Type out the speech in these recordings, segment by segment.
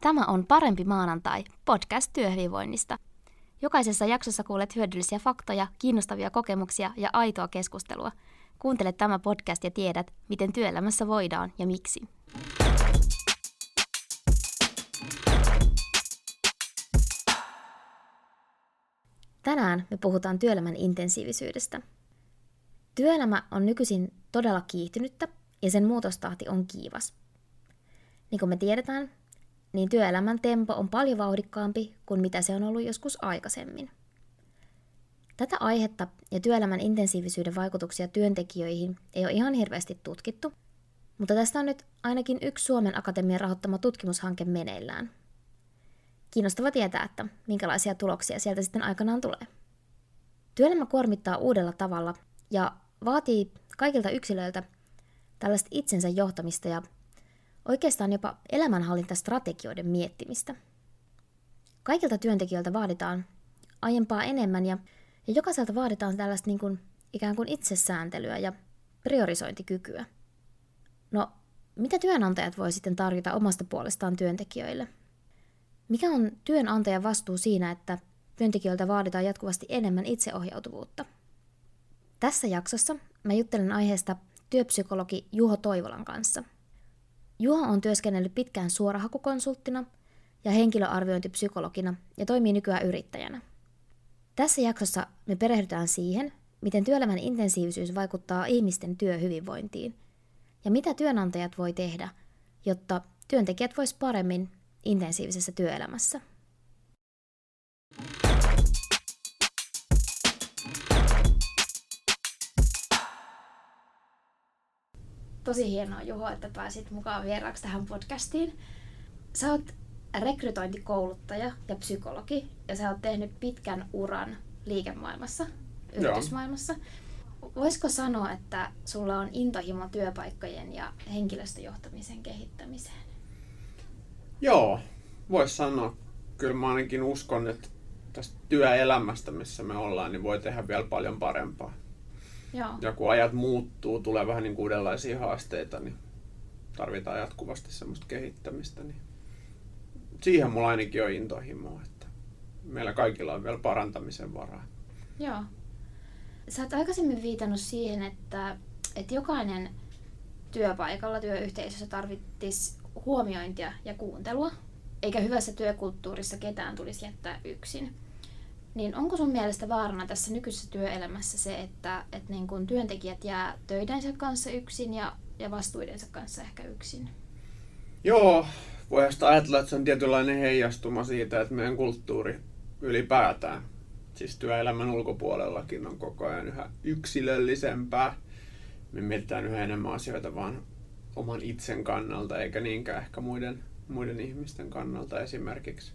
Tämä on Parempi maanantai, podcast työhyvinvoinnista. Jokaisessa jaksossa kuulet hyödyllisiä faktoja, kiinnostavia kokemuksia ja aitoa keskustelua. Kuuntele tämä podcast ja tiedät, miten työelämässä voidaan ja miksi. Tänään me puhutaan työelämän intensiivisyydestä. Työelämä on nykyisin todella kiihtynyttä ja sen muutostahti on kiivas. Niin kuin me tiedetään, niin työelämän tempo on paljon vauhdikkaampi kuin mitä se on ollut joskus aikaisemmin. Tätä aihetta ja työelämän intensiivisyyden vaikutuksia työntekijöihin ei ole ihan hirveästi tutkittu, mutta tästä on nyt ainakin yksi Suomen Akatemian rahoittama tutkimushanke meneillään. Kiinnostava tietää, että minkälaisia tuloksia sieltä sitten aikanaan tulee. Työelämä kuormittaa uudella tavalla ja vaatii kaikilta yksilöiltä tällaista itsensä johtamista ja oikeastaan jopa elämänhallintastrategioiden miettimistä. Kaikilta työntekijöiltä vaaditaan aiempaa enemmän ja, ja jokaiselta vaaditaan tällaista niin kuin, ikään kuin itsesääntelyä ja priorisointikykyä. No, mitä työnantajat voi sitten tarjota omasta puolestaan työntekijöille? Mikä on työnantajan vastuu siinä, että työntekijöiltä vaaditaan jatkuvasti enemmän itseohjautuvuutta? Tässä jaksossa mä juttelen aiheesta työpsykologi Juho Toivolan kanssa – Juho on työskennellyt pitkään suorahakukonsulttina ja henkilöarviointipsykologina ja toimii nykyään yrittäjänä. Tässä jaksossa me perehdytään siihen, miten työelämän intensiivisyys vaikuttaa ihmisten työhyvinvointiin ja mitä työnantajat voi tehdä, jotta työntekijät vois paremmin intensiivisessä työelämässä. Tosi hienoa Juho, että pääsit mukaan vieraaksi tähän podcastiin. Sä oot rekrytointikouluttaja ja psykologi ja sä oot tehnyt pitkän uran liikemaailmassa, yritysmaailmassa. Voisiko sanoa, että sulla on intohimo työpaikkojen ja henkilöstöjohtamisen kehittämiseen? Joo, voisi sanoa. Kyllä mä ainakin uskon, että tästä työelämästä, missä me ollaan, niin voi tehdä vielä paljon parempaa. Joo. Ja kun ajat muuttuu, tulee vähän niin uudenlaisia haasteita, niin tarvitaan jatkuvasti semmoista kehittämistä. Niin siihen mulla ainakin on intohimoa, että meillä kaikilla on vielä parantamisen varaa. Joo. Sä oot aikaisemmin viitannut siihen, että, että jokainen työpaikalla, työyhteisössä tarvittisi huomiointia ja kuuntelua, eikä hyvässä työkulttuurissa ketään tulisi jättää yksin. Niin onko sun mielestä vaarana tässä nykyisessä työelämässä se, että, että niin kun työntekijät jää töidensä kanssa yksin ja, ja vastuidensa kanssa ehkä yksin? Joo, voi ajatella, että se on tietynlainen heijastuma siitä, että meidän kulttuuri ylipäätään, siis työelämän ulkopuolellakin on koko ajan yhä yksilöllisempää. Me mietitään yhä enemmän asioita vaan oman itsen kannalta, eikä niinkään ehkä muiden, muiden ihmisten kannalta esimerkiksi.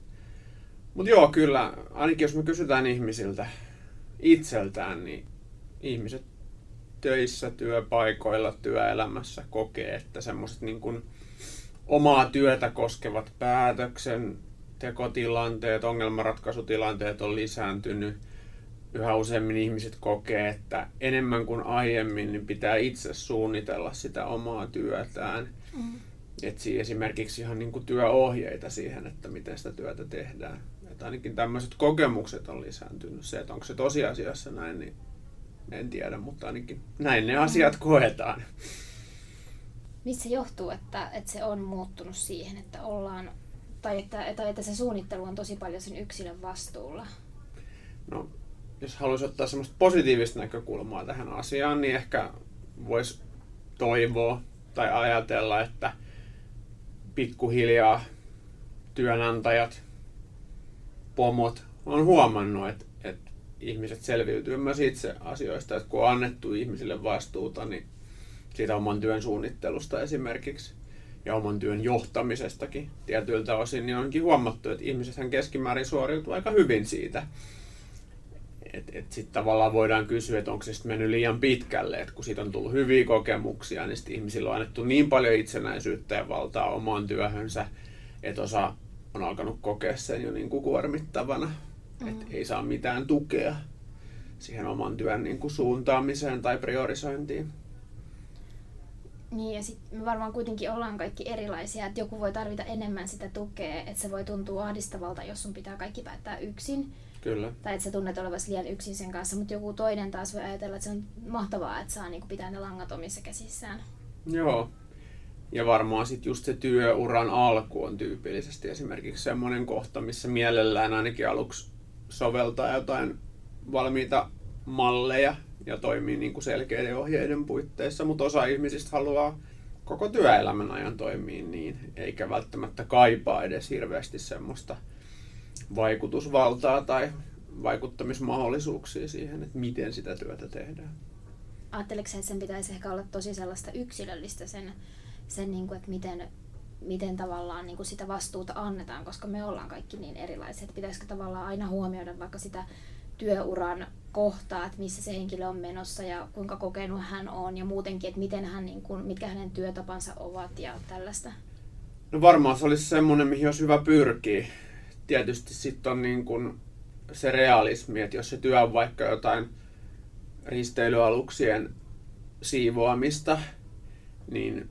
Mutta joo, kyllä, ainakin jos me kysytään ihmisiltä itseltään, niin ihmiset töissä, työpaikoilla, työelämässä kokee, että semmoiset niin kuin omaa työtä koskevat päätöksen tekotilanteet, ongelmanratkaisutilanteet on lisääntynyt. Yhä useammin ihmiset kokee, että enemmän kuin aiemmin niin pitää itse suunnitella sitä omaa työtään. Mm. Etsii esimerkiksi ihan niin kuin työohjeita siihen, että miten sitä työtä tehdään. Että ainakin tämmöiset kokemukset on lisääntynyt. Se, että onko se tosiasiassa näin, niin en tiedä, mutta ainakin näin ne asiat koetaan. Missä johtuu, että, että se on muuttunut siihen, että ollaan, tai että, tai että se suunnittelu on tosi paljon sen yksilön vastuulla? No, jos haluaisi ottaa semmoista positiivista näkökulmaa tähän asiaan, niin ehkä voisi toivoa tai ajatella, että pikkuhiljaa työnantajat pomot on huomannut, että, että ihmiset selviytyy myös itse asioista, että kun on annettu ihmisille vastuuta, niin siitä oman työn suunnittelusta esimerkiksi ja oman työn johtamisestakin tietyiltä osin, niin onkin huomattu, että ihmisethän keskimäärin suoriutuu aika hyvin siitä. Että et, sitten tavallaan voidaan kysyä, että onko se sitten mennyt liian pitkälle, että kun siitä on tullut hyviä kokemuksia, niin sitten ihmisillä on annettu niin paljon itsenäisyyttä ja valtaa omaan työhönsä, että osa on alkanut kokea sen jo niin kuin kuormittavana, mm. että ei saa mitään tukea siihen oman työn niin kuin suuntaamiseen tai priorisointiin. Niin, ja sitten me varmaan kuitenkin ollaan kaikki erilaisia, että joku voi tarvita enemmän sitä tukea, että se voi tuntua ahdistavalta, jos sun pitää kaikki päättää yksin. Kyllä. Tai että sä tunnet olevasi liian yksin sen kanssa, mutta joku toinen taas voi ajatella, että se on mahtavaa, että saa niinku pitää ne langat omissa käsissään. Joo. Ja varmaan sitten just se työuran alku on tyypillisesti esimerkiksi semmoinen kohta, missä mielellään ainakin aluksi soveltaa jotain valmiita malleja ja toimii niin kuin selkeiden ohjeiden puitteissa, mutta osa ihmisistä haluaa koko työelämän ajan toimia niin, eikä välttämättä kaipaa edes hirveästi semmoista vaikutusvaltaa tai vaikuttamismahdollisuuksia siihen, että miten sitä työtä tehdään. Ajatteleeko että sen pitäisi ehkä olla tosi sellaista yksilöllistä sen, sen niin kuin, että miten, miten tavallaan niin kuin sitä vastuuta annetaan, koska me ollaan kaikki niin erilaisia, että pitäisikö tavallaan aina huomioida vaikka sitä työuran kohtaa, että missä se henkilö on menossa ja kuinka kokenut hän on ja muutenkin, että miten hän, niin kuin, mitkä hänen työtapansa ovat ja tällaista? No varmaan se olisi semmoinen, mihin olisi hyvä pyrkiä. Tietysti sitten on niin kuin se realismi, että jos se työ on vaikka jotain risteilyaluksien siivoamista, niin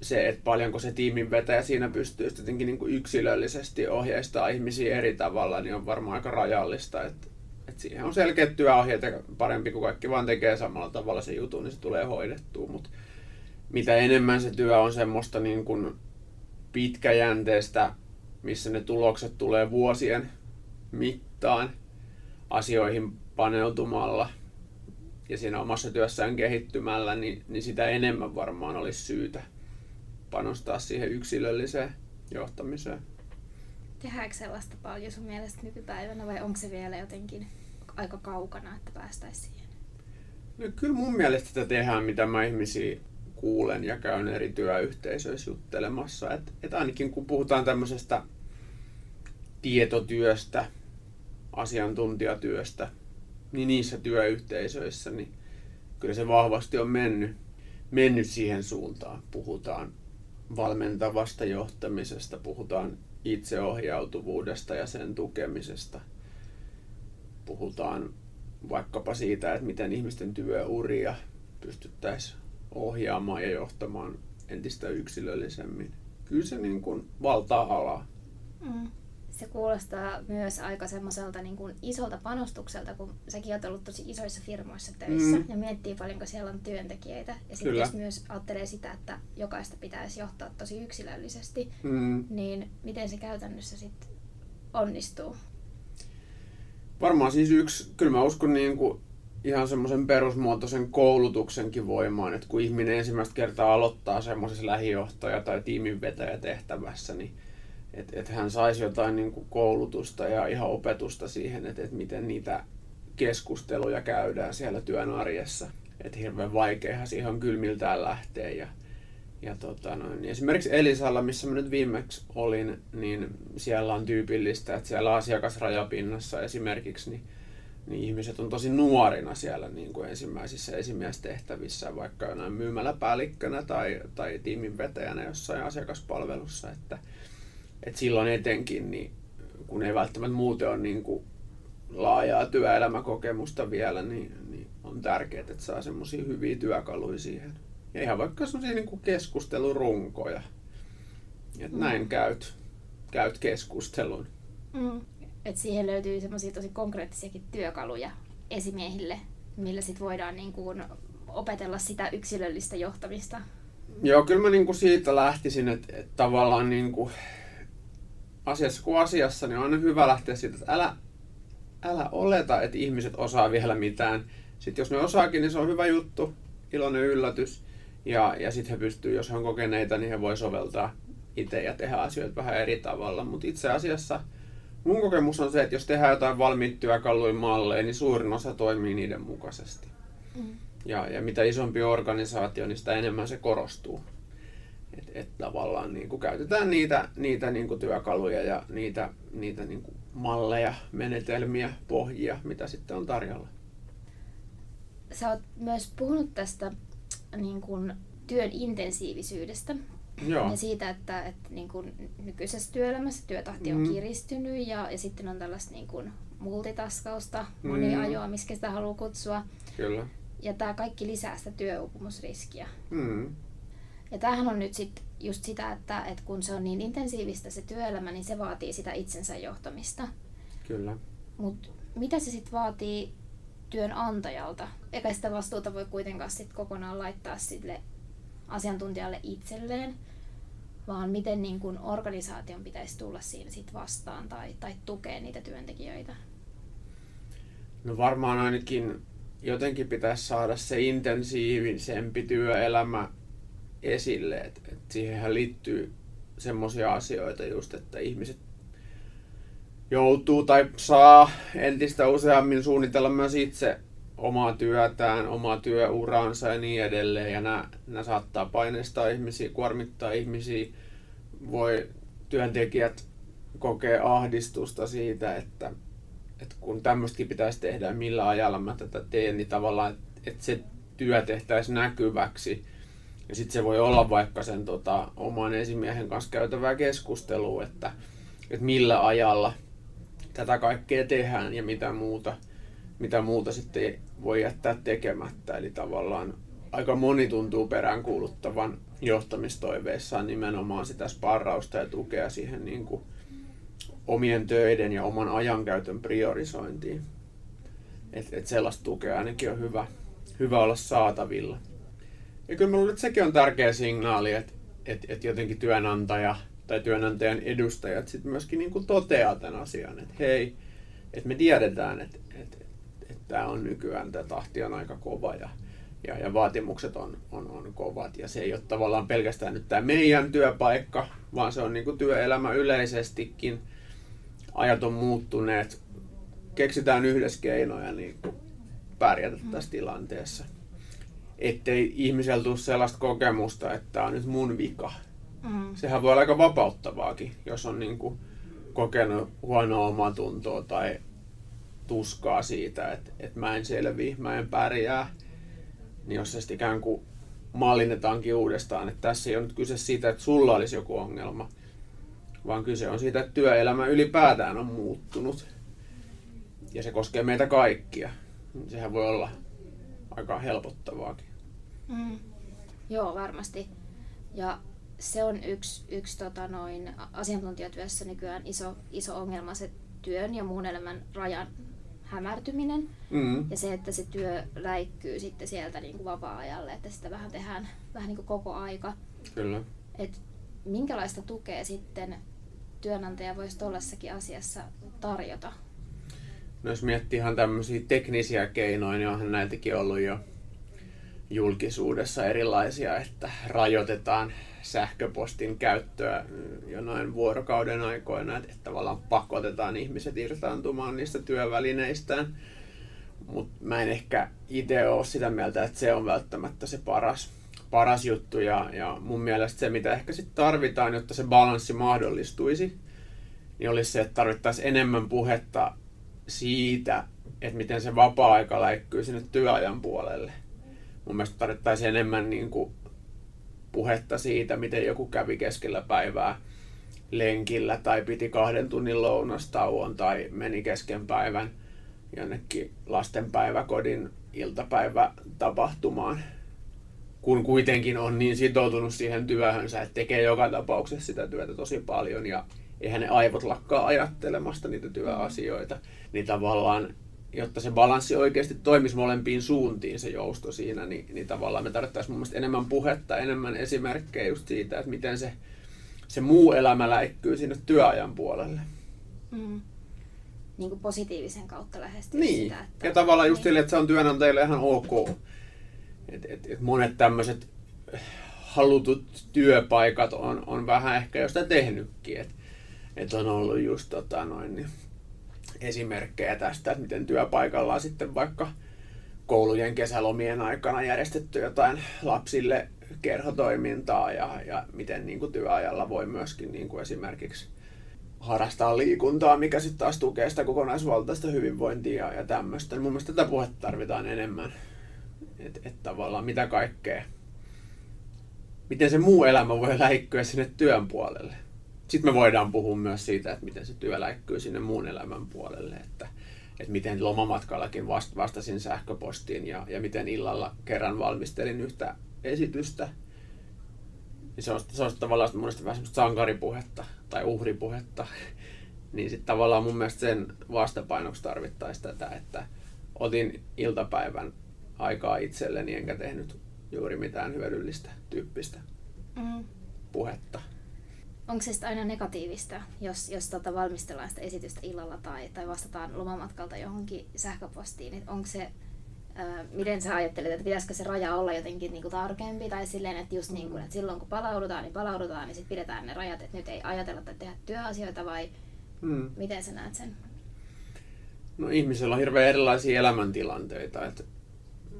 se, että paljonko se tiimin vetäjä siinä pystyy jotenkin niin kuin yksilöllisesti ohjeistaa ihmisiä eri tavalla, niin on varmaan aika rajallista. Että, että siihen on selkeät työohjeet ja parempi kuin kaikki vaan tekee samalla tavalla se jutun, niin se tulee hoidettua. Mutta mitä enemmän se työ on semmoista niin kuin pitkäjänteistä, missä ne tulokset tulee vuosien mittaan asioihin paneutumalla ja siinä omassa työssään kehittymällä, niin, niin sitä enemmän varmaan olisi syytä panostaa siihen yksilölliseen johtamiseen. Tehdäänkö sellaista paljon sun mielestä nykypäivänä vai onko se vielä jotenkin aika kaukana, että päästäisiin siihen? No, kyllä mun mielestä sitä tehdään, mitä mä ihmisiä kuulen ja käyn eri työyhteisöissä juttelemassa. Et, et ainakin kun puhutaan tämmöisestä tietotyöstä, asiantuntijatyöstä, niin niissä työyhteisöissä, niin kyllä se vahvasti on mennyt, mennyt siihen suuntaan. Puhutaan valmentavasta johtamisesta, puhutaan itseohjautuvuudesta ja sen tukemisesta. Puhutaan vaikkapa siitä, että miten ihmisten työuria pystyttäisiin ohjaamaan ja johtamaan entistä yksilöllisemmin. Kyllä se niin kuin valtaa alaa. Mm se kuulostaa myös aika semmoiselta niin kuin isolta panostukselta, kun säkin olet ollut tosi isoissa firmoissa töissä mm. ja miettii paljonko siellä on työntekijöitä. Ja sitten jos myös ajattelee sitä, että jokaista pitäisi johtaa tosi yksilöllisesti, mm. niin miten se käytännössä sitten onnistuu? Varmaan siis yksi, kyllä mä uskon niin kuin ihan semmoisen perusmuotoisen koulutuksenkin voimaan, että kun ihminen ensimmäistä kertaa aloittaa semmoisessa lähijohtaja- tai tiiminvetäjätehtävässä, niin että et hän saisi jotain niin kuin koulutusta ja ihan opetusta siihen, että et miten niitä keskusteluja käydään siellä työn arjessa. Että hirveän vaikeahan siihen on kylmiltään lähteä. Ja, ja tota noin, esimerkiksi Elisalla, missä mä nyt viimeksi olin, niin siellä on tyypillistä, että siellä asiakasrajapinnassa esimerkiksi niin, niin ihmiset on tosi nuorina siellä niin kuin ensimmäisissä esimiestehtävissä, vaikka jonain myymäläpäällikkönä tai, tai tiimin vetäjänä jossain asiakaspalvelussa. Että, et silloin etenkin, niin kun ei välttämättä muuten ole niin kuin laajaa työelämäkokemusta vielä, niin, niin on tärkeää, että saa semmoisia hyviä työkaluja siihen. Ja ihan vaikka semmoisia niin kuin keskustelurunkoja. Että mm. näin käyt, käyt keskustelun. Mm. Et siihen löytyy semmoisia tosi konkreettisiakin työkaluja esimiehille, millä sit voidaan niin kuin opetella sitä yksilöllistä johtamista. Joo, kyllä mä niin kuin siitä lähtisin, että, että tavallaan niin kuin asiassa kuin asiassa, niin on aina hyvä lähteä siitä, että älä, älä oleta, että ihmiset osaa vielä mitään. Sitten jos ne osaakin, niin se on hyvä juttu, iloinen yllätys. Ja, ja sitten he pystyy, jos he on kokeneita, niin he voi soveltaa itse ja tehdä asioita vähän eri tavalla. Mutta itse asiassa mun kokemus on se, että jos tehdään jotain valmiita työkaluja malleja, niin suurin osa toimii niiden mukaisesti. Mm. Ja, ja mitä isompi organisaatio, niin sitä enemmän se korostuu. Että et tavallaan niin kuin käytetään niitä, niitä niin kuin työkaluja ja niitä, niitä niin kuin malleja, menetelmiä, pohjia, mitä sitten on tarjolla. Sä oot myös puhunut tästä niin kuin työn intensiivisyydestä. Joo. Ja siitä, että, että niin kuin nykyisessä työelämässä työtahti on mm. kiristynyt ja, ja sitten on tällaista niin kuin multitaskausta, moniajoa, mm. miskä sitä haluaa kutsua. Kyllä. Ja tämä kaikki lisää sitä työuupumusriskiä. Mm Ja tämähän on nyt sit just sitä, että, että kun se on niin intensiivistä se työelämä, niin se vaatii sitä itsensä johtamista. Kyllä. Mutta mitä se sitten vaatii työnantajalta? Eikä sitä vastuuta voi kuitenkaan sit kokonaan laittaa sille asiantuntijalle itselleen, vaan miten niin kun organisaation pitäisi tulla siinä sit vastaan tai, tai tukea niitä työntekijöitä? No varmaan ainakin jotenkin pitäisi saada se intensiivisempi työelämä esille. Et, et siihenhän liittyy semmoisia asioita just, että ihmiset joutuu tai saa entistä useammin suunnitella myös itse omaa työtään, omaa työuraansa ja niin edelleen. Ja nämä, nämä saattaa paineistaa ihmisiä, kuormittaa ihmisiä. Voi työntekijät kokea ahdistusta siitä, että, että kun tämmöistäkin pitäisi tehdä, millä ajalla mä tätä teen, niin tavallaan, että se työ tehtäisiin näkyväksi. Ja sitten se voi olla vaikka sen tota, oman esimiehen kanssa käytävää keskustelua, että, että millä ajalla tätä kaikkea tehdään ja mitä muuta, mitä muuta sitten voi jättää tekemättä. Eli tavallaan aika moni tuntuu peräänkuuluttavan johtamistoiveissaan nimenomaan sitä sparrausta ja tukea siihen niin kuin omien töiden ja oman ajankäytön priorisointiin. Et, et sellaista tukea ainakin on hyvä, hyvä olla saatavilla. Ja kyllä luulen, että sekin on tärkeä signaali, että, että, että jotenkin työnantaja tai työnantajan edustajat sitten myöskin niin kuin toteaa tämän asian, että hei, että me tiedetään, että, että, että tämä on nykyään, tämä tahti on aika kova ja, ja, ja vaatimukset on, on, on kovat. Ja se ei ole tavallaan pelkästään nyt tämä meidän työpaikka, vaan se on niin kuin työelämä yleisestikin. Ajat on muuttuneet, keksitään yhdessä keinoja niin kuin pärjätä tässä tilanteessa ettei ihmisellä tule sellaista kokemusta, että tämä on nyt mun vika. Mm. Sehän voi olla aika vapauttavaakin, jos on niin kuin kokenut huonoa omatuntoa tai tuskaa siitä, että, että mä en selviä, mä en pärjää. Niin jos se sitten ikään kuin mallinnetaankin uudestaan, että tässä ei ole nyt kyse siitä, että sulla olisi joku ongelma, vaan kyse on siitä, että työelämä ylipäätään on muuttunut. Ja se koskee meitä kaikkia. Sehän voi olla aika helpottavaakin. Mm. Joo, varmasti. Ja se on yksi, yksi tota noin, asiantuntijatyössä nykyään iso, iso ongelma, se työn ja muun elämän rajan hämärtyminen. Mm. Ja se, että se työ läikkyy sitten sieltä niin kuin vapaa-ajalle, että sitä vähän tehdään vähän niin kuin koko aika. Kyllä. Et minkälaista tukea sitten työnantaja voisi tuollaisessakin asiassa tarjota? No jos miettii ihan tämmöisiä teknisiä keinoja, niin onhan näitäkin ollut jo julkisuudessa erilaisia, että rajoitetaan sähköpostin käyttöä jo noin vuorokauden aikoina, että tavallaan pakotetaan ihmiset irtaantumaan niistä työvälineistään. Mutta mä en ehkä itse ole sitä mieltä, että se on välttämättä se paras, paras juttu. Ja, ja mun mielestä se, mitä ehkä sitten tarvitaan, jotta se balanssi mahdollistuisi, niin olisi se, että tarvittaisiin enemmän puhetta siitä, että miten se vapaa-aika läikkyy sinne työajan puolelle mun mielestä tarvittaisiin enemmän niin kuin puhetta siitä, miten joku kävi keskellä päivää lenkillä tai piti kahden tunnin lounastauon tai meni kesken päivän jonnekin lastenpäiväkodin iltapäivätapahtumaan, kun kuitenkin on niin sitoutunut siihen työhönsä, että tekee joka tapauksessa sitä työtä tosi paljon ja eihän ne aivot lakkaa ajattelemasta niitä työasioita, niin tavallaan jotta se balanssi oikeasti toimisi molempiin suuntiin, se jousto siinä, niin, niin tavallaan me tarvittaisiin mun mielestä enemmän puhetta, enemmän esimerkkejä just siitä, että miten se, se muu elämä läikkyy sinne työajan puolelle. Mm. Niin kuin positiivisen kautta lähestyä niin. sitä. Että... Ja tavallaan just niin. sille, että se on työnantajille ihan ok. Et, et, et monet tämmöiset halutut työpaikat on, on vähän ehkä jo sitä tehnytkin. Että et on ollut just tota noin, niin esimerkkejä tästä, että miten työpaikalla on sitten vaikka koulujen kesälomien aikana järjestetty jotain lapsille kerhotoimintaa ja, ja miten niin kuin työajalla voi myöskin niin kuin esimerkiksi harrastaa liikuntaa, mikä sitten taas tukee sitä kokonaisvaltaista hyvinvointia ja, ja tämmöistä. Mun mielestä tätä puhetta tarvitaan enemmän. Että et tavallaan mitä kaikkea, miten se muu elämä voi läikkyä sinne työn puolelle sitten me voidaan puhua myös siitä, että miten se työ läikkyy sinne muun elämän puolelle, että, että miten lomamatkallakin vast, vastasin sähköpostiin ja, ja miten illalla kerran valmistelin yhtä esitystä niin se on, se on tavallaan monesti vähän semmoista sankaripuhetta tai uhripuhetta. niin sitten tavallaan mun mielestä sen vastapainoksi tarvittaisiin tätä, että otin iltapäivän aikaa itselleni enkä tehnyt juuri mitään hyödyllistä tyyppistä mm. puhetta. Onko se aina negatiivista, jos, jos tota valmistellaan sitä esitystä illalla tai, tai vastataan lomamatkalta johonkin sähköpostiin? Niin onko se, ää, miten sä ajattelet, että pitäisikö se raja olla jotenkin niin kuin tarkempi tai silleen, että just niin kuin, että silloin kun palaudutaan, niin palaudutaan, niin sitten pidetään ne rajat, että nyt ei ajatella tai tehdä työasioita vai mm. miten sä näet sen? No ihmisellä on hirveän erilaisia elämäntilanteita, että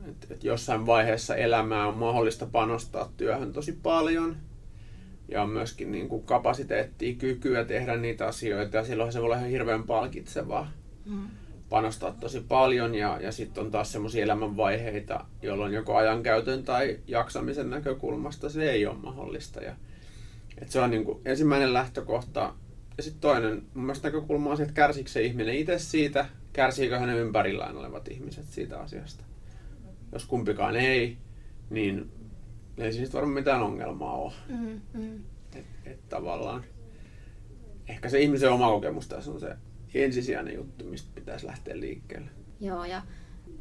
et, et jossain vaiheessa elämää on mahdollista panostaa työhön tosi paljon ja myöskin niin kuin kapasiteettia, kykyä tehdä niitä asioita ja silloin se voi olla ihan hirveän palkitsevaa mm. panostaa tosi paljon ja, ja sitten on taas semmoisia elämänvaiheita, jolloin joko ajankäytön tai jaksamisen näkökulmasta se ei ole mahdollista. Ja, et se on niin kuin ensimmäinen lähtökohta. Ja sitten toinen mun mielestä näkökulma on se, että kärsikö se ihminen itse siitä, kärsiikö hänen ympärillään olevat ihmiset siitä asiasta. Jos kumpikaan ei, niin ei siis varmaan mitään ongelmaa ole. Mm, mm. Et, et tavallaan ehkä se ihmisen oma kokemus tässä on se ensisijainen juttu, mistä pitäisi lähteä liikkeelle. Joo, ja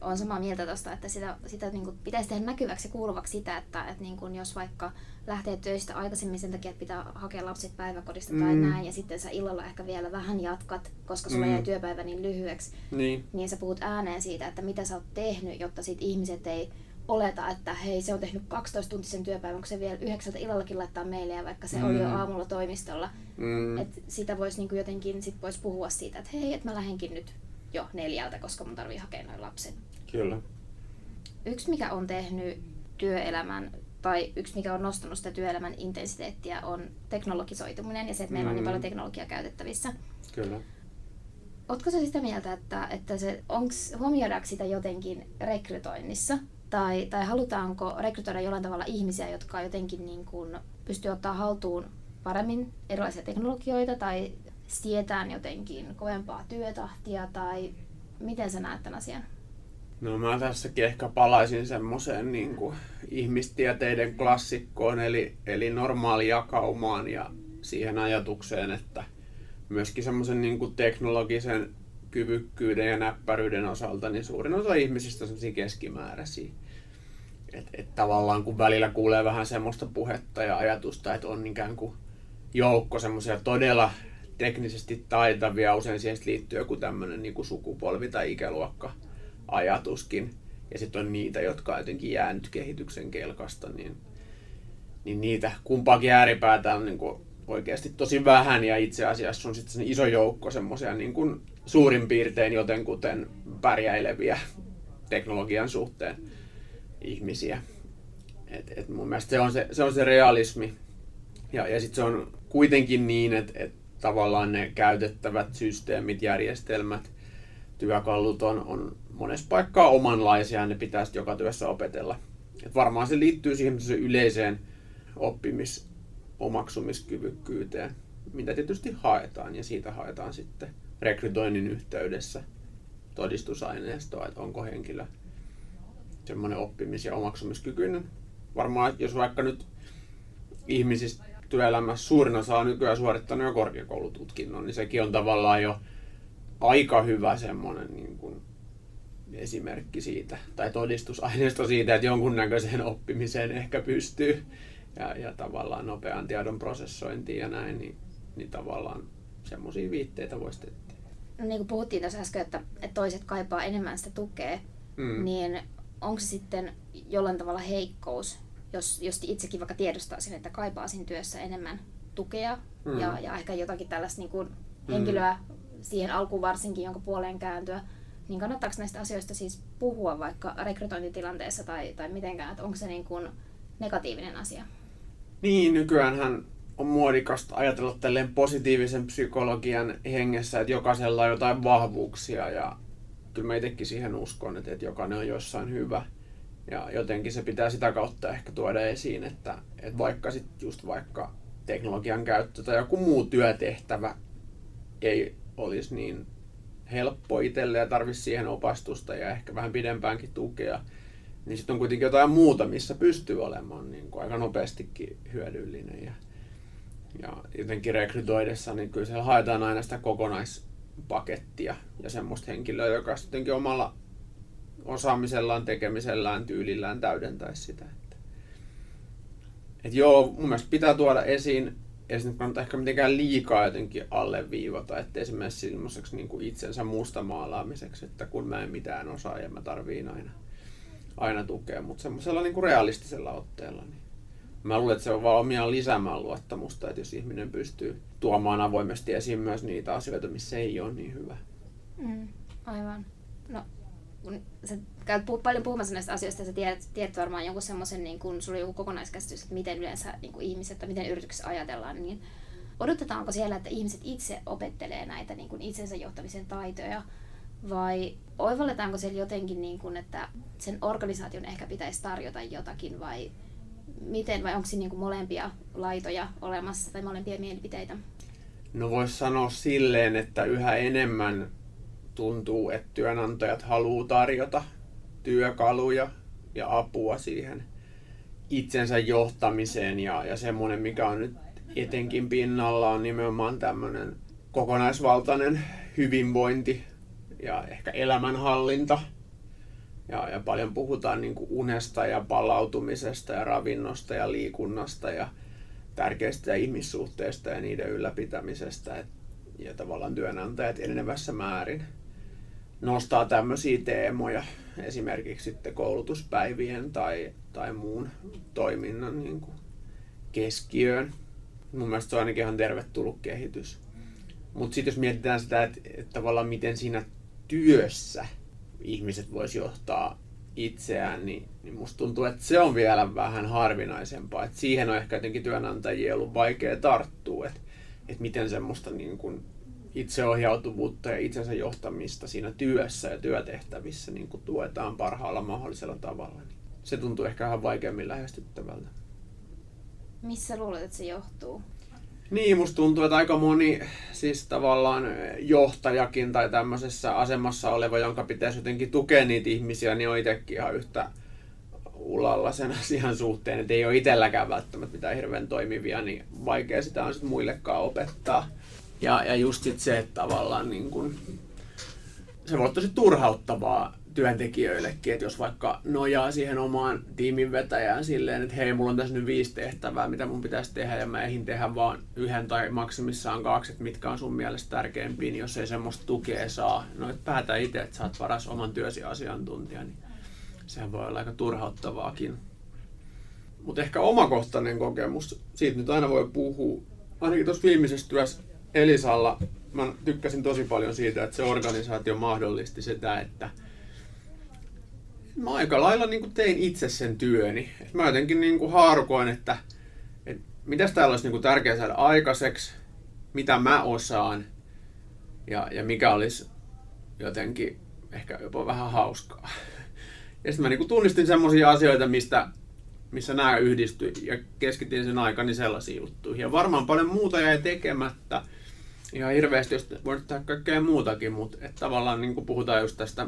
on samaa mieltä tuosta, että sitä, sitä niin kuin pitäisi tehdä näkyväksi ja kuuluvaksi sitä, että, että niin kuin jos vaikka lähtee töistä aikaisemmin sen takia, että pitää hakea lapset päiväkodista mm. tai näin, ja sitten sä illalla ehkä vielä vähän jatkat, koska sulla mm. jäi työpäivä niin lyhyeksi, niin. niin sä puhut ääneen siitä, että mitä sä oot tehnyt, jotta sit ihmiset ei oleta, että hei se on tehnyt 12-tuntisen työpäivän, kun se vielä yhdeksältä illallakin laittaa meille, ja vaikka se mm. oli jo aamulla toimistolla. Mm. Et sitä voisi niinku jotenkin sit vois puhua siitä, että hei, että mä lähdenkin nyt jo neljältä, koska mun tarvii hakea noin lapset. Kyllä. Yksi, mikä on tehnyt työelämän tai yksi, mikä on nostanut sitä työelämän intensiteettiä, on teknologisoituminen ja se, että meillä mm. on niin paljon mm. teknologiaa käytettävissä. Kyllä. Oletko se sitä mieltä, että, että se, onks, huomioidaanko sitä jotenkin rekrytoinnissa? Tai, tai halutaanko rekrytoida jollain tavalla ihmisiä, jotka jotenkin niin kuin pystyy ottaa haltuun paremmin erilaisia teknologioita tai sietään jotenkin kovempaa työtahtia tai miten sä näet tämän asian? No mä tässäkin ehkä palaisin semmoiseen niin kuin ihmistieteiden klassikkoon, eli, eli normaali jakaumaan ja siihen ajatukseen, että myöskin semmoisen niin kuin teknologisen kyvykkyyden ja näppäryyden osalta, niin suurin osa ihmisistä on keskimääräisiä. Et, et tavallaan kun välillä kuulee vähän semmoista puhetta ja ajatusta, että on ikään kuin joukko semmoisia todella teknisesti taitavia, usein siihen liittyy joku tämmöinen niin sukupolvi tai ikäluokka ajatuskin. Ja sitten on niitä, jotka on jotenkin jäänyt kehityksen kelkasta, niin, niin niitä kumpaakin ääripäätä on niin kuin oikeasti tosi vähän ja itse asiassa on sitten iso joukko semmoisia niin suurin piirtein jotenkuten pärjäileviä teknologian suhteen ihmisiä. Et, et mun mielestä se on se, se, on se realismi. Ja, ja sitten se on kuitenkin niin, että et tavallaan ne käytettävät systeemit, järjestelmät, työkalut on, on monessa paikkaa omanlaisia ja ne pitää sitten joka työssä opetella. Et varmaan se liittyy siihen yleiseen oppimis- omaksumiskyvykkyyteen, mitä tietysti haetaan ja siitä haetaan sitten rekrytoinnin yhteydessä todistusaineistoa, että onko henkilö semmoinen oppimis- ja omaksumiskykyinen. Varmaan, jos vaikka nyt ihmisistä työelämässä suurin osa on nykyään suorittanut jo korkeakoulututkinnon, niin sekin on tavallaan jo aika hyvä semmoinen niin kuin esimerkki siitä, tai todistusaineisto siitä, että jonkunnäköiseen oppimiseen ehkä pystyy, ja, ja tavallaan nopean tiedon prosessointiin ja näin, niin, niin tavallaan semmoisia viitteitä voisi niin kuin puhuttiin tässä äsken, että, että toiset kaipaa enemmän sitä tukea, mm. niin onko se sitten jollain tavalla heikkous, jos, jos itsekin vaikka tiedostaisin, että kaipaisin työssä enemmän tukea mm. ja, ja ehkä jotakin tällaista niin kuin mm. henkilöä siihen alkuun varsinkin, jonka puoleen kääntyä, niin kannattaako näistä asioista siis puhua vaikka rekrytointitilanteessa tai, tai mitenkään, että onko se niin kuin negatiivinen asia? Niin, nykyään on muodikasta ajatella tälleen positiivisen psykologian hengessä, että jokaisella on jotain vahvuuksia ja kyllä mä itsekin siihen uskon, että, että jokainen on jossain hyvä. Ja jotenkin se pitää sitä kautta ehkä tuoda esiin, että, että vaikka sitten just vaikka teknologian käyttö tai joku muu työtehtävä ei olisi niin helppo itselle ja tarvitsisi siihen opastusta ja ehkä vähän pidempäänkin tukea, niin sitten on kuitenkin jotain muuta, missä pystyy olemaan niin kuin aika nopeastikin hyödyllinen. Ja, ja jotenkin rekrytoidessa, niin kyllä siellä haetaan aina sitä kokonaispakettia ja semmoista henkilöä, joka sitten omalla osaamisellaan, tekemisellään, tyylillään täydentäisi sitä. Että, et joo, mun mielestä pitää tuoda esiin, ei se kannata ehkä mitenkään liikaa jotenkin alleviivata, että esimerkiksi semmoiseksi niin kuin itsensä mustamaalaamiseksi, että kun mä en mitään osaa ja mä tarviin aina, aina tukea, mutta semmoisella niin kuin realistisella otteella. Niin mä luulen, että se on vaan omiaan lisäämään luottamusta, että jos ihminen pystyy tuomaan avoimesti esiin myös niitä asioita, missä ei ole niin hyvä. Mm, aivan. No, kun sä käyt puh- paljon puhumassa näistä asioista ja sä tiedät, tiedät varmaan jonkun semmoisen, niin kun sulla on joku kokonaiskäsitys, että miten yleensä niin kuin ihmiset tai miten yrityksessä ajatellaan, niin odotetaanko siellä, että ihmiset itse opettelee näitä niin kuin itsensä johtamisen taitoja vai oivalletaanko siellä jotenkin, niin kuin, että sen organisaation ehkä pitäisi tarjota jotakin vai miten, vai onko siinä niin kuin molempia laitoja olemassa tai molempia mielipiteitä? No voisi sanoa silleen, että yhä enemmän tuntuu, että työnantajat haluaa tarjota työkaluja ja apua siihen itsensä johtamiseen ja, ja semmoinen, mikä on nyt etenkin pinnalla, on nimenomaan tämmöinen kokonaisvaltainen hyvinvointi ja ehkä elämänhallinta. Ja, ja paljon puhutaan niin kuin unesta ja palautumisesta ja ravinnosta ja liikunnasta ja tärkeistä ihmissuhteista ja niiden ylläpitämisestä. Et, ja tavallaan työnantajat enenevässä määrin nostaa tämmöisiä teemoja esimerkiksi sitten koulutuspäivien tai, tai muun toiminnan niin kuin keskiöön. Mun mielestä se on ainakin ihan tervetullut kehitys. Mutta sitten jos mietitään sitä, että, että tavallaan miten siinä työssä ihmiset vois johtaa itseään, niin, niin musta tuntuu, että se on vielä vähän harvinaisempaa. Et siihen on ehkä jotenkin työnantajien ollut vaikea tarttua, että et miten semmoista niin kun itseohjautuvuutta ja itsensä johtamista siinä työssä ja työtehtävissä niin kuin tuetaan parhaalla mahdollisella tavalla. Niin se tuntuu ehkä vähän vaikeammin lähestyttävältä. Missä luulet, että se johtuu? Niin, musta tuntuu, että aika moni siis tavallaan johtajakin tai tämmöisessä asemassa oleva, jonka pitäisi jotenkin tukea niitä ihmisiä, niin on itsekin ihan yhtä ulalla sen asian suhteen, että ei ole itselläkään välttämättä mitään hirveän toimivia, niin vaikea sitä on sitten muillekaan opettaa. Ja, ja just sit se, että tavallaan niin kun, se voi olla tosi turhauttavaa työntekijöillekin, että jos vaikka nojaa siihen omaan tiimin vetäjään silleen, että hei, mulla on tässä nyt viisi tehtävää, mitä mun pitäisi tehdä, ja mä eihin tehdä vaan yhden tai maksimissaan kaksi, että mitkä on sun mielestä tärkeimpiä, niin jos ei semmoista tukea saa, no et päätä itse, että sä oot paras oman työsi asiantuntija, niin sehän voi olla aika turhauttavaakin. Mutta ehkä omakohtainen kokemus, siitä nyt aina voi puhua, ainakin tuossa viimeisessä työssä Elisalla mä tykkäsin tosi paljon siitä, että se organisaatio mahdollisti sitä, että mä aika lailla niin kuin tein itse sen työni. Et mä jotenkin niin kuin haarukoin, että, että mitäs täällä olisi niin kuin tärkeää saada aikaiseksi, mitä mä osaan ja, ja mikä olisi jotenkin ehkä jopa vähän hauskaa. Ja sitten mä niin kuin tunnistin semmoisia asioita, mistä, missä nämä yhdistyi ja keskityin sen aikani sellaisiin juttuihin. Ja varmaan paljon muuta jäi tekemättä, ihan hirveästi, jos voit tehdä kaikkea muutakin, mutta et tavallaan niin kuin puhutaan just tästä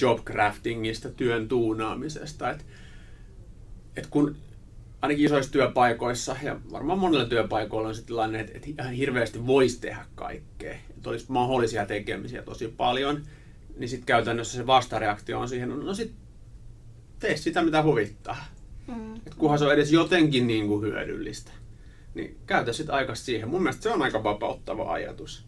jobcraftingista, työn tuunaamisesta, että et kun ainakin isoissa työpaikoissa ja varmaan monilla työpaikoilla on se tilanne, että, että ihan hirveästi voisi tehdä kaikkea, että olisi mahdollisia tekemisiä tosi paljon, niin sitten käytännössä se vastareaktio on siihen, no sit tee sitä mitä huvittaa. Mm. Et kunhan se on edes jotenkin niin kuin hyödyllistä niin käytä sitten aika siihen. Mun mielestä se on aika vapauttava ajatus.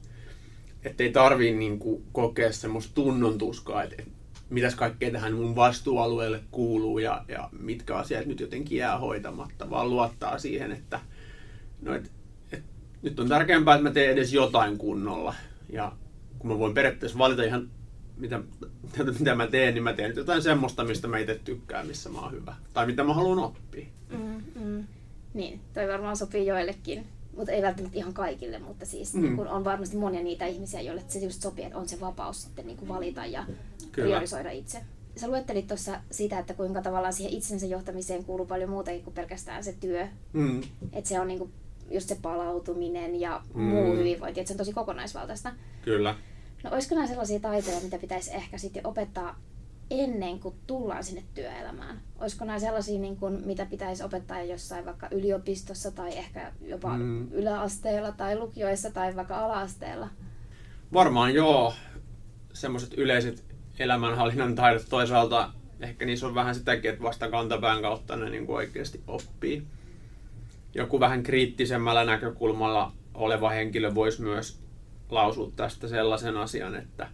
Että ei tarvii niinku kokea semmoista tunnon tuskaa, että et, mitäs kaikkea tähän mun vastuualueelle kuuluu ja, ja mitkä asiat nyt jotenkin jää hoitamatta, vaan luottaa siihen, että no et, et, nyt on tärkeämpää, että mä teen edes jotain kunnolla. Ja kun mä voin periaatteessa valita ihan mitä, mitä mä teen, niin mä teen jotain semmoista, mistä mä itse tykkään, missä mä oon hyvä. Tai mitä mä haluan oppia. Mm, mm. Niin, toi varmaan sopii joillekin, mutta ei välttämättä ihan kaikille, mutta siis mm. niin kun on varmasti monia niitä ihmisiä, joille se just sopii, että on se vapaus sitten niin kuin valita ja Kyllä. priorisoida itse. Sä luettelit tuossa sitä, että kuinka tavallaan siihen itsensä johtamiseen kuuluu paljon muutakin kuin pelkästään se työ. Mm. Että se on niin kuin just se palautuminen ja mm. muu hyvinvointi, että se on tosi kokonaisvaltaista. Kyllä. No olisiko nämä sellaisia taitoja, mitä pitäisi ehkä sitten opettaa ennen kuin tullaan sinne työelämään? Olisiko nämä sellaisia, niin kuin, mitä pitäisi opettaa jossain vaikka yliopistossa tai ehkä jopa mm. yläasteella tai lukioissa tai vaikka alaasteella? Varmaan joo. Semmoiset yleiset elämänhallinnan taidot toisaalta, ehkä niissä on vähän sitäkin, että vasta kantapään kautta ne niin kuin oikeasti oppii. Joku vähän kriittisemmällä näkökulmalla oleva henkilö voisi myös lausua tästä sellaisen asian, että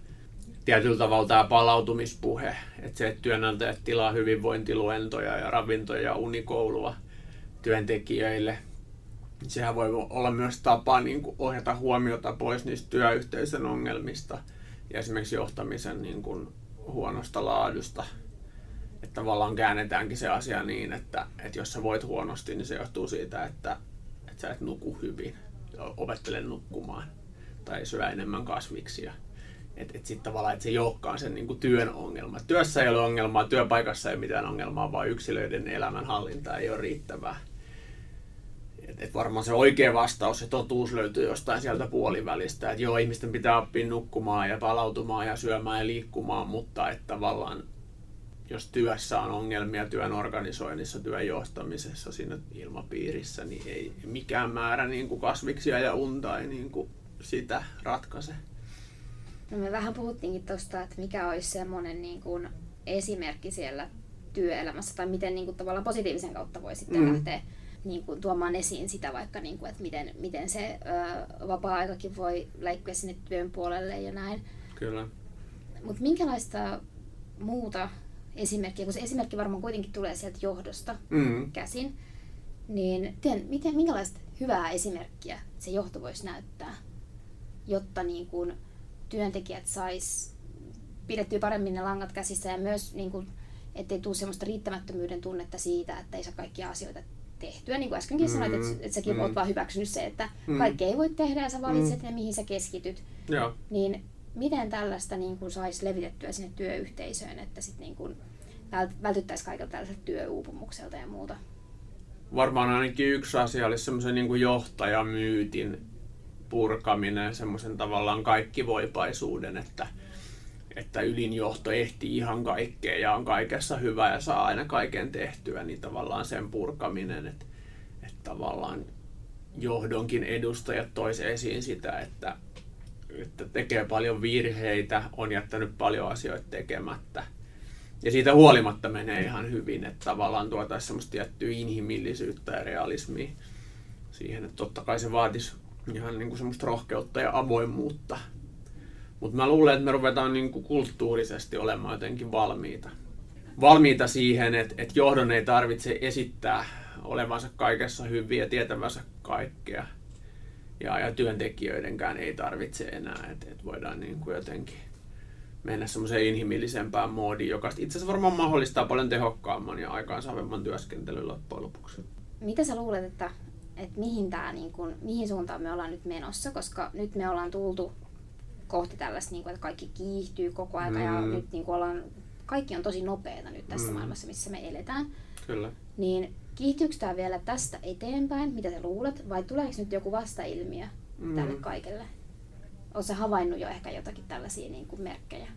tietyllä tavalla tämä palautumispuhe, että se, että työnantajat tilaa hyvinvointiluentoja ja ravintoja ja unikoulua työntekijöille, sehän voi olla myös tapa niin kuin ohjata huomiota pois niistä työyhteisön ongelmista ja esimerkiksi johtamisen niin kuin huonosta laadusta. Että tavallaan käännetäänkin se asia niin, että, että jos sä voit huonosti, niin se johtuu siitä, että, että sä et nuku hyvin, opettele nukkumaan tai syö enemmän kasviksia että et sitten tavallaan, että se ei olekaan sen niin kuin työn ongelma. Työssä ei ole ongelmaa, työpaikassa ei ole mitään ongelmaa, vaan yksilöiden elämänhallinta ei ole riittävää. Et, et varmaan se oikea vastaus, se totuus löytyy jostain sieltä puolivälistä, että joo, ihmisten pitää oppia nukkumaan ja palautumaan ja syömään ja liikkumaan, mutta että tavallaan jos työssä on ongelmia työn organisoinnissa, työn johtamisessa, siinä ilmapiirissä, niin ei mikään määrä niin kuin kasviksia ja unta ei niin kuin sitä ratkaise. No me vähän puhuttiinkin tuosta, että mikä olisi semmoinen niin kuin esimerkki siellä työelämässä, tai miten niin kuin tavallaan positiivisen kautta voi sitten mm. lähteä niin kuin, tuomaan esiin sitä vaikka, niin kuin, että miten, miten se ö, vapaa-aikakin voi läikkyä sinne työn puolelle ja näin. Kyllä. Mutta minkälaista muuta esimerkkiä, kun se esimerkki varmaan kuitenkin tulee sieltä johdosta mm. käsin, niin miten, miten, minkälaista hyvää esimerkkiä se johto voisi näyttää, jotta niin kuin, työntekijät sais pidettyä paremmin ne langat käsissä ja myös niin kuin, ettei tule semmoista riittämättömyyden tunnetta siitä, että ei saa kaikkia asioita tehtyä. Niin kuin äskenkin mm, sanoit, että, että säkin mm. olet vaan hyväksynyt se, että mm. kaikki ei voi tehdä ja sä valitset mm. ne, mihin sä keskityt. Joo. Niin miten tällaista niin kuin saisi levitettyä sinne työyhteisöön, että sit niin kuin vältyttäisiin kaikilta tällaiselta työuupumukselta ja muuta? Varmaan ainakin yksi asia olisi semmoisen niin johtajamyytin purkaminen, semmoisen tavallaan kaikkivoipaisuuden, että, että ylinjohto ehtii ihan kaikkea ja on kaikessa hyvä ja saa aina kaiken tehtyä, niin tavallaan sen purkaminen, että, että tavallaan johdonkin edustajat tois esiin sitä, että, että tekee paljon virheitä, on jättänyt paljon asioita tekemättä. Ja siitä huolimatta menee ihan hyvin, että tavallaan tuotaisiin semmoista tiettyä inhimillisyyttä ja realismia siihen, että totta kai se vaatisi ihan niin kuin semmoista rohkeutta ja avoimuutta. Mutta mä luulen, että me ruvetaan niin kuin kulttuurisesti olemaan jotenkin valmiita. Valmiita siihen, että, että johdon ei tarvitse esittää olevansa kaikessa hyviä ja tietävänsä kaikkea. Ja, ja työntekijöidenkään ei tarvitse enää, että, että voidaan niin kuin jotenkin mennä semmoiseen inhimillisempään moodiin, joka itse asiassa varmaan mahdollistaa paljon tehokkaamman ja aikaansaavemman työskentelyn loppujen lopuksi. Mitä sä luulet, että että mihin, tää, niin kun, mihin suuntaan me ollaan nyt menossa, koska nyt me ollaan tultu kohti tällaista, niin kun, että kaikki kiihtyy koko ajan mm. ja nyt niin ollaan, kaikki on tosi nopeita nyt tässä mm. maailmassa, missä me eletään. Kyllä. Niin kiihtyykö tämä vielä tästä eteenpäin, mitä sä luulet, vai tuleeko nyt joku vastailmiö mm. tälle kaikelle? Oletko havainnut jo ehkä jotakin tällaisia niin kuin merkkejä?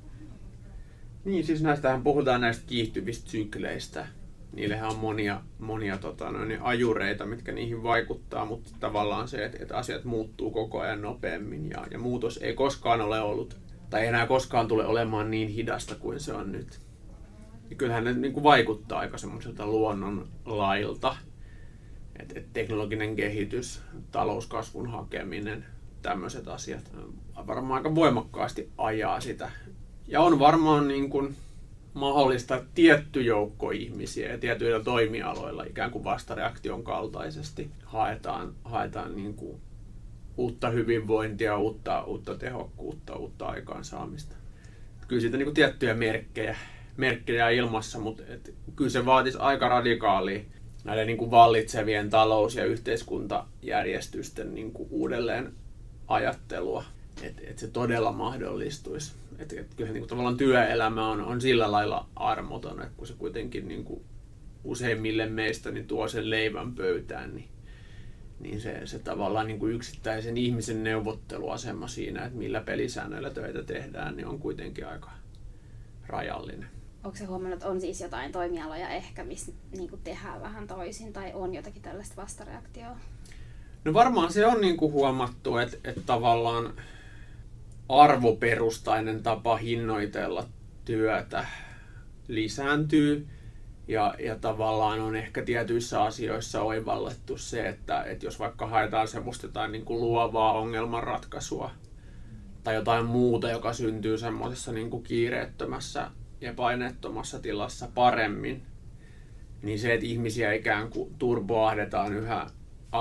Niin, siis näistähän puhutaan näistä kiihtyvistä sykleistä niillähän on monia, monia tota, noin, ajureita, mitkä niihin vaikuttaa, mutta tavallaan se, että, että asiat muuttuu koko ajan nopeammin ja, ja muutos ei koskaan ole ollut, tai ei enää koskaan tule olemaan niin hidasta kuin se on nyt. Ja kyllähän ne niin kuin vaikuttaa aika semmoiselta luonnon lailta, että et teknologinen kehitys, talouskasvun hakeminen, tämmöiset asiat varmaan aika voimakkaasti ajaa sitä. Ja on varmaan niin kuin, mahdollista tietty joukko ihmisiä ja tietyillä toimialoilla ikään kuin vastareaktion kaltaisesti haetaan, haetaan niin kuin uutta hyvinvointia, uutta, uutta tehokkuutta, uutta aikaansaamista. Kyllä siitä niin kuin tiettyjä merkkejä, merkkejä ilmassa, mutta et, kyllä se vaatisi aika radikaalia näiden niin kuin vallitsevien talous- ja yhteiskuntajärjestysten niin kuin uudelleen ajattelua, että et se todella mahdollistuisi että, että kyllä niin kuin, tavallaan työelämä on, on sillä lailla armoton, että kun se kuitenkin niin kuin, useimmille meistä niin tuo sen leivän pöytään, niin, niin se, se tavallaan niin kuin yksittäisen ihmisen neuvotteluasema siinä, että millä pelisäännöillä töitä tehdään, niin on kuitenkin aika rajallinen. onko se huomannut, että on siis jotain toimialoja ehkä, missä niin tehdään vähän toisin, tai on jotakin tällaista vastareaktioa? No varmaan se on niin kuin huomattu, että, että tavallaan arvoperustainen tapa hinnoitella työtä lisääntyy. Ja, ja tavallaan on ehkä tietyissä asioissa oivallettu se, että, että jos vaikka haetaan semmoista jotain niin kuin luovaa ongelmanratkaisua tai jotain muuta, joka syntyy semmoisessa niin kuin kiireettömässä ja paineettomassa tilassa paremmin, niin se, että ihmisiä ikään kuin turboahdetaan yhä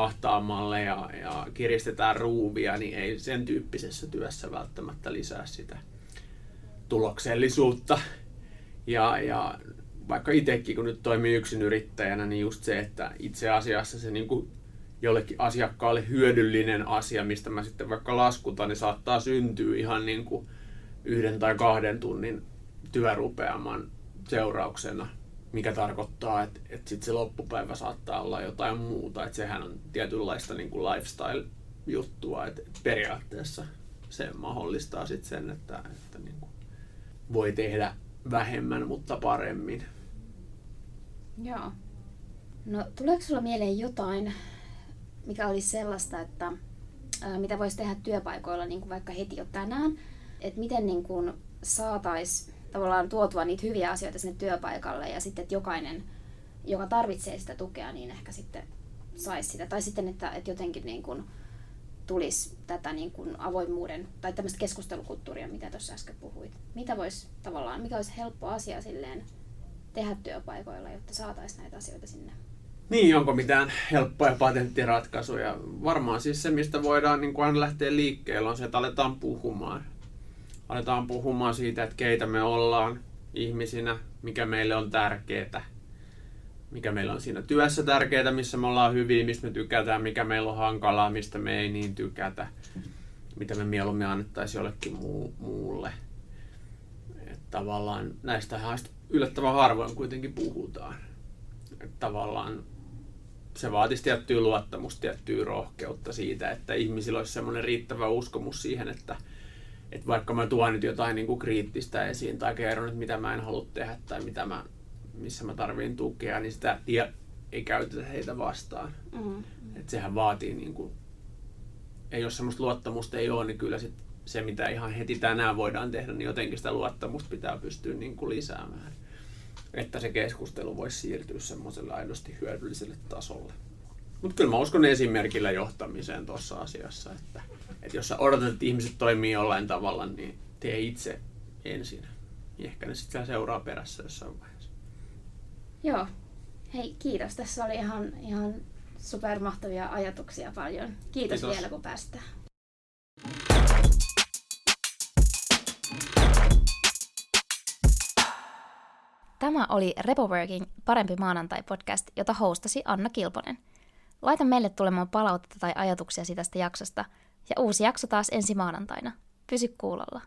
ahtaammalle ja, ja kiristetään ruuvia, niin ei sen tyyppisessä työssä välttämättä lisää sitä tuloksellisuutta. Ja, ja vaikka itsekin, kun nyt toimii yksin yrittäjänä, niin just se, että itse asiassa se niin kuin jollekin asiakkaalle hyödyllinen asia, mistä mä sitten vaikka laskutan, niin saattaa syntyä ihan niin kuin yhden tai kahden tunnin työrupeaman seurauksena, mikä tarkoittaa, että, että sit se loppupäivä saattaa olla jotain muuta. Että sehän on tietynlaista niin kuin lifestyle-juttua, että periaatteessa se mahdollistaa sit sen, että, että niin kuin voi tehdä vähemmän, mutta paremmin. Joo. No tuleeko sulla mieleen jotain, mikä olisi sellaista, että ää, mitä voisi tehdä työpaikoilla niin kuin vaikka heti jo tänään, että miten niin kuin saataisiin tavallaan tuotua niitä hyviä asioita sinne työpaikalle ja sitten, että jokainen, joka tarvitsee sitä tukea, niin ehkä sitten saisi sitä. Tai sitten, että, että jotenkin niin kuin tulisi tätä niin kuin avoimuuden tai tämmöistä keskustelukulttuuria, mitä tuossa äsken puhuit. Mitä voisi tavallaan, mikä olisi helppo asia silleen tehdä työpaikoilla, jotta saataisiin näitä asioita sinne? Niin, onko mitään helppoja patenttiratkaisuja? Varmaan siis se, mistä voidaan niin kuin aina lähteä liikkeelle, on se, että aletaan puhumaan aletaan puhumaan siitä, että keitä me ollaan ihmisinä, mikä meille on tärkeää, mikä meillä on siinä työssä tärkeää, missä me ollaan hyviä, mistä me tykätään, mikä meillä on hankalaa, mistä me ei niin tykätä, mitä me mieluummin annettaisiin jollekin muu, muulle. Et tavallaan näistä yllättävän harvoin kuitenkin puhutaan. Et tavallaan se vaatisi tiettyä luottamusta, tiettyä rohkeutta siitä, että ihmisillä olisi semmoinen riittävä uskomus siihen, että – että vaikka mä tuon nyt jotain niin kuin kriittistä esiin tai kerron, että mitä mä en halua tehdä tai mitä mä, missä mä tarviin tukea, niin sitä tie, ei käytetä heitä vastaan. Mm-hmm. Että sehän vaatii, niin kuin, ei jos semmoista luottamusta ei ole, niin kyllä sit se, mitä ihan heti tänään voidaan tehdä, niin jotenkin sitä luottamusta pitää pystyä niin kuin lisäämään. Että se keskustelu voisi siirtyä semmoiselle aidosti hyödylliselle tasolle. Mutta kyllä mä uskon esimerkillä johtamiseen tuossa asiassa, että, että jos sä odotat, että ihmiset toimii jollain tavalla, niin tee itse ensin. Niin ehkä ne sitten seuraa perässä jossain vaiheessa. Joo. Hei, kiitos. Tässä oli ihan, ihan supermahtavia ajatuksia paljon. Kiitos, kiitos. vielä, kun päästä. Tämä oli Repoworking Parempi maanantai-podcast, jota hostasi Anna Kilponen – Laita meille tulemaan palautetta tai ajatuksia tästä jaksosta, ja uusi jakso taas ensi maanantaina. Pysy kuulolla.